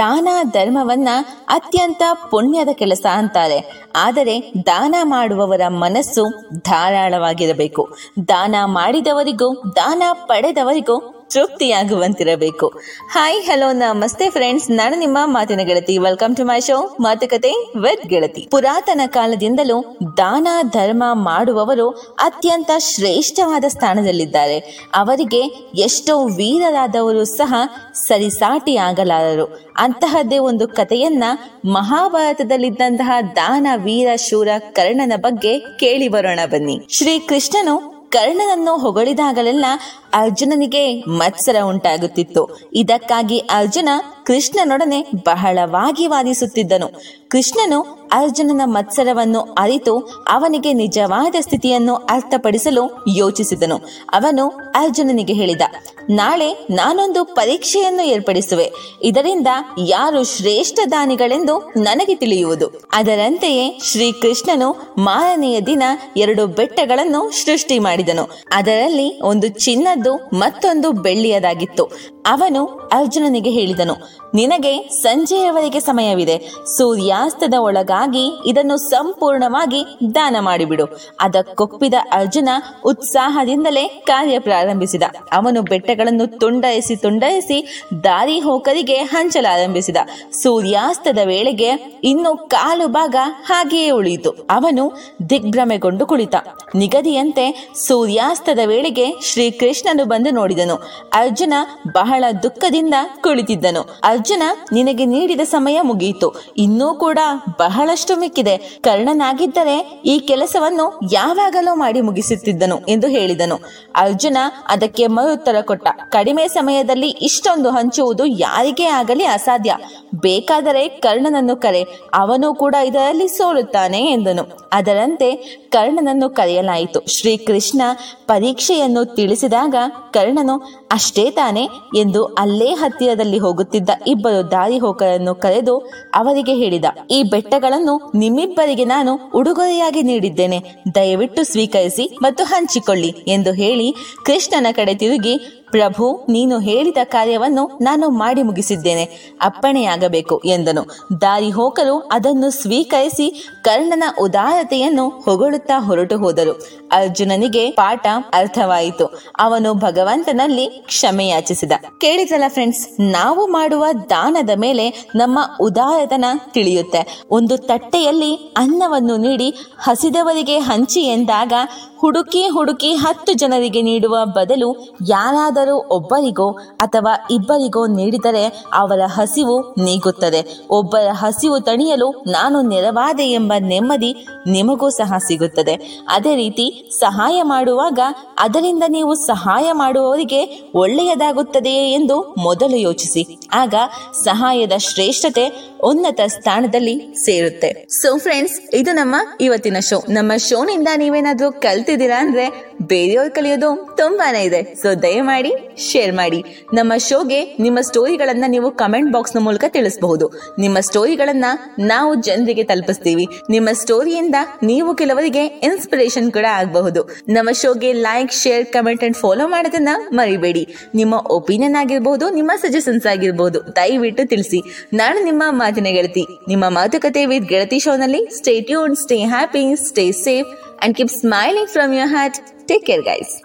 ದಾನ ಧರ್ಮವನ್ನ ಅತ್ಯಂತ ಪುಣ್ಯದ ಕೆಲಸ ಅಂತಾರೆ. ಆದರೆ ದಾನ ಮಾಡುವವರ ಮನಸ್ಸು ಧಾರಾಳವಾಗಿರಬೇಕು. ದಾನ ಮಾಡಿದವರಿಗೂ ದಾನ ಪಡೆದವರಿಗೂ ತೃಪ್ತಿಯಾಗುವಂತಿರಬೇಕು. ಹಾಯ್ ಹಲೋ ನಮಸ್ತೆ ಫ್ರೆಂಡ್ಸ್ ನಾನು ನಿಮ್ಮ ಮಾತಿನ ಗೆಳತಿ. ವೆಲ್ಕಮ್ ಟು ಮೈ ಶೋ ಮಾತುಕತೆ ವಿತ್ ಗೆಳತಿ. ಪುರಾತನ ಕಾಲದಿಂದಲೂ ದಾನ, ಧರ್ಮ ಮಾಡುವವರು ಅತ್ಯಂತ ಶ್ರೇಷ್ಠವಾದ ಸ್ಥಾನದಲ್ಲಿದ್ದಾರೆ. ಅವರಿಗೆ ಎಷ್ಟೋ ವೀರರಾದವರು ಸಹ ಸರಿಸಾಟಿ ಆಗಲಾರರು ಅಂತಹದ್ದೇ ಒಂದು ಕಥೆಯನ್ನ ಮಹಾಭಾರತದಲ್ಲಿದ್ದಂತಹ ದಾನ, ವೀರ, ಶೂರ, ಕರ್ಣನ ಬಗ್ಗೆ ಕೇಳಿ ಬರೋಣ ಬನ್ನಿ. ಶ್ರೀ ಕೃಷ್ಣನು ಕರ್ಣನನ್ನು ಹೊಗಳಿದಾಗಲೆಲ್ಲ ಅರ್ಜುನನಿಗೆ ಮತ್ಸರ ಉಂಟಾಗುತ್ತಿತ್ತು. ಇದಕ್ಕಾಗಿ ಅರ್ಜುನ ಕೃಷ್ಣನೊಡನೆ ಬಹಳವಾಗಿ ವಾದಿಸುತ್ತಿದ್ದನು. ಕೃಷ್ಣನು ಅರ್ಜುನನ ಮತ್ಸರವನ್ನು ಅರಿತು ಅವನಿಗೆ ನಿಜವಾದ ಸ್ಥಿತಿಯನ್ನು ಅರ್ಥಪಡಿಸಲು ಯೋಚಿಸಿದನು. ಅವನು ಅರ್ಜುನನಿಗೆ ಹೇಳಿದ, ನಾಳೆ ನಾನೊಂದು ಪರೀಕ್ಷೆಯನ್ನು ಏರ್ಪಡಿಸುವೆ. ಇದರಿಂದ ಯಾರು ಶ್ರೇಷ್ಠ ದಾನಿಗಳೆಂದು ನನಗೆ ತಿಳಿಯುವುದು. ಅದರಂತೆಯೇ ಶ್ರೀಕೃಷ್ಣನು ಮಾರನೆಯ ದಿನ ಎರಡು ಬೆಟ್ಟಗಳನ್ನು ಸೃಷ್ಟಿ ಮಾಡಿದನು. ಅದರಲ್ಲಿ ಒಂದು ಚಿನ್ನದ್ದು ಮತ್ತೊಂದು ಬೆಳ್ಳಿಯದಾಗಿತ್ತು. ಅವನು ಅರ್ಜುನನಿಗೆ ಹೇಳಿದನು ನಿನಗೆ ಸಂಜೆಯವರೆಗೆ ಸಮಯವಿದೆ. ಸೂರ್ಯಾಸ್ತದ ಒಳಗಾಗಿ ಇದನ್ನು ಸಂಪೂರ್ಣವಾಗಿ ದಾನ ಮಾಡಿಬಿಡು. ಅದಕ್ಕೊಪ್ಪಿದ ಅರ್ಜುನ ಉತ್ಸಾಹದಿಂದಲೇ ಕಾರ್ಯ ಪ್ರಾರಂಭಿಸಿದ. ಅವನು ಬೆಟ್ಟಗಳನ್ನು ತುಂಡರಿಸಿ ತುಂಡರಿಸಿ ದಾರಿ ಹೋಕರಿಗೆ ಹಂಚಲಾರಂಭಿಸಿದ. ಸೂರ್ಯಾಸ್ತದ ವೇಳೆಗೆ ಇನ್ನು ಕಾಲು ಭಾಗ ಹಾಗೆಯೇ ಉಳಿಯಿತು. ಅವನು ದಿಗ್ಭ್ರಮೆಗೊಂಡು ಕುಳಿತ. ನಿಗದಿಯಂತೆ ಸೂರ್ಯಾಸ್ತದ ವೇಳೆಗೆ ಶ್ರೀಕೃಷ್ಣನು ಬಂದು ನೋಡಿದನು. ಅರ್ಜುನ ಬಹಳ ದುಃಖದಿಂದ ಕುಳಿತಿದ್ದನು. ಅರ್ಜುನ ನಿನಗೆ ನೀಡಿದ ಸಮಯ ಮುಗಿಯಿತು ಇನ್ನೂ ಕೂಡ ಬಹಳಷ್ಟು ಮಿಕ್ಕಿದೆ. ಕರ್ಣನಾಗಿದ್ದರೆ ಈ ಕೆಲಸವನ್ನು ಯಾವಾಗಲೂ ಮಾಡಿ ಮುಗಿಸುತ್ತಿದ್ದನು ಎಂದು ಹೇಳಿದನು. ಅರ್ಜುನ ಅದಕ್ಕೆ ಮರುತ್ತರ ಕೊಟ್ಟ. ಕಡಿಮೆ ಸಮಯದಲ್ಲಿ ಇಷ್ಟೊಂದು ಹಂಚುವುದು ಯಾರಿಗೇ ಆಗಲಿ ಅಸಾಧ್ಯ. ಬೇಕಾದರೆ ಕರ್ಣನನ್ನು ಕರೆ. ಅವನು ಕೂಡ ಇದರಲ್ಲಿ ಸೋಲುತ್ತಾನೆ ಎಂದನು. ಅದರಂತೆ ಕರ್ಣನನ್ನು ಕರೆಯಲಾಯಿತು. ಶ್ರೀಕೃಷ್ಣ ಪರೀಕ್ಷೆಯನ್ನು ತಿಳಿಸಿದಾಗ ಕರ್ಣನು, ಅಷ್ಟೇ ತಾನೆ ಎಂದು ಅಲ್ಲೇ ಹತ್ತಿರದಲ್ಲಿ ಹೋಗುತ್ತಿದ್ದ ಇಬ್ಬರು ದಾರಿ ಹೋಕರನ್ನು ಕರೆದು ಅವರಿಗೆ ಹೇಳಿದ, ಈ ಬೆಟ್ಟಗಳನ್ನು ನಿಮ್ಮಿಬ್ಬರಿಗೆ ನಾನು ಉಡುಗೊರೆಯಾಗಿ ನೀಡಿದ್ದೇನೆ. ದಯವಿಟ್ಟು ಸ್ವೀಕರಿಸಿ ಮತ್ತು ಹಂಚಿಕೊಳ್ಳಿ ಎಂದು ಹೇಳಿ ಕೃಷ್ಣನ ಕಡೆ ತಿರುಗಿ ಪ್ರಭು, ನೀನು ಹೇಳಿದ ಕಾರ್ಯವನ್ನು ನಾನು ಮಾಡಿ ಮುಗಿಸಿದ್ದೇನೆ, ಅಪ್ಪಣೆಯಾಗಬೇಕು ಎಂದನು. ದಾರಿ ಹೋಕರು ಅದನ್ನು ಸ್ವೀಕರಿಸಿ ಕರ್ಣನ ಉದಾರತೆಯನ್ನು ಹೊಗಳುತ್ತಾ ಹೊರಟು ಹೋದರು. ಅರ್ಜುನನಿಗೆ ಪಾಠ ಅರ್ಥವಾಯಿತು. ಅವನು ಭಗವಂತನಲ್ಲಿ ಕ್ಷಮೆಯಾಚಿಸಿದ ಕೇಳಿದಲ್ಲ ಫ್ರೆಂಡ್ಸ್ ನಾವು ಮಾಡುವ ದಾನದ ಮೇಲೆ ನಮ್ಮ ಉದಾರತನ ತಿಳಿಯುತ್ತೆ. ಒಂದು ತಟ್ಟೆಯಲ್ಲಿ ಅನ್ನವನ್ನು ನೀಡಿ ಹಸಿದವರಿಗೆ ಹಂಚಿ ಎಂದಾಗ ಹುಡುಕಿ ಹುಡುಕಿ ಹತ್ತು ಜನರಿಗೆ ನೀಡುವ ಬದಲು ಯಾರಾದರೂ ಒಬ್ಬರಿಗೋ ಅಥವಾ ಇಬ್ಬರಿಗೋ ನೀಡಿದರೆ ಅವರ ಹಸಿವು ನೀಗುತ್ತದೆ. ಒಬ್ಬರ ಹಸಿವು ತಣಿಯಲು ನಾನು ನೆರವಾದೆ ಎಂಬ ನೆಮ್ಮದಿ ನಿಮಗೂ ಸಹ ಸಿಗುತ್ತದೆ. ಅದೇ ರೀತಿ ಸಹಾಯ ಮಾಡುವಾಗ ಅದರಿಂದ ನೀವು ಸಹಾಯ ಮಾಡುವವರಿಗೆ ಒಳ್ಳೆಯದಾಗುತ್ತದೆಯೇ ಎಂದು ಮೊದಲು ಯೋಚಿಸಿ. ಆಗ ಸಹಾಯದ ಶ್ರೇಷ್ಠತೆ ಉನ್ನತ ಸ್ಥಾನದಲ್ಲಿ ಸೇರುತ್ತೆ. ಸೊ ಫ್ರೆಂಡ್ಸ್ ಇದು ನಮ್ಮ ಇವತ್ತಿನ ಶೋ ನಮ್ಮ ಶೋನಿಂದ ನೀವೇನಾದ್ರೂ ಕಲ್ತಿದ್ದೀರಾ ಅಂದ್ರೆ ಬೇರೆಯವ್ರು ಕಲಿಯೋದು ತುಂಬಾನೇ ಇದೆ. ಸೊ ದಯಮಾಡಿ ಶೇರ್ ಮಾಡಿ. ನಮ್ಮ ಶೋಗೆ ನಿಮ್ಮ ಸ್ಟೋರಿಗಳನ್ನ ನೀವು ಕಮೆಂಟ್ ಬಾಕ್ಸ್ನ ಮೂಲಕ ತಿಳಿಸಬಹುದು. ನಿಮ್ಮ ಸ್ಟೋರಿಗಳನ್ನ ನಾವು ಜನರಿಗೆ ತಲುಪಿಸ್ತೀವಿ. ನಿಮ್ಮ ಸ್ಟೋರಿಯಿಂದ ನೀವು ಕೆಲವರಿಗೆ ಇನ್ಸ್ಪಿರೇಷನ್ ಕೂಡ ಆಗಬಹುದು. ನಮ್ಮ ಶೋಗೆ like share comment and follow ಮಾಡೋದನ್ನ ಮರಿಬೇಡಿ. ನಿಮ್ಮ ಒಪಿನಿಯನ್ ಆಗಿರ್ಬಹುದು ನಿಮ್ಮ ಸಜೆಷನ್ಸ್ ಆಗಿರ್ಬಹುದು ದಯವಿಟ್ಟು ತಿಳಿಸಿ. ನಾನು ನಿಮ್ಮ ಮಾತಿನ ಗೆಳತಿ. ನಿಮ್ಮ ಮಾತುಕತೆ ವಿತ್ ಗೆಳತಿ ಶೋನಲ್ಲಿ stay tune stay happy stay safe and keep smiling from your heart. Take care, guys.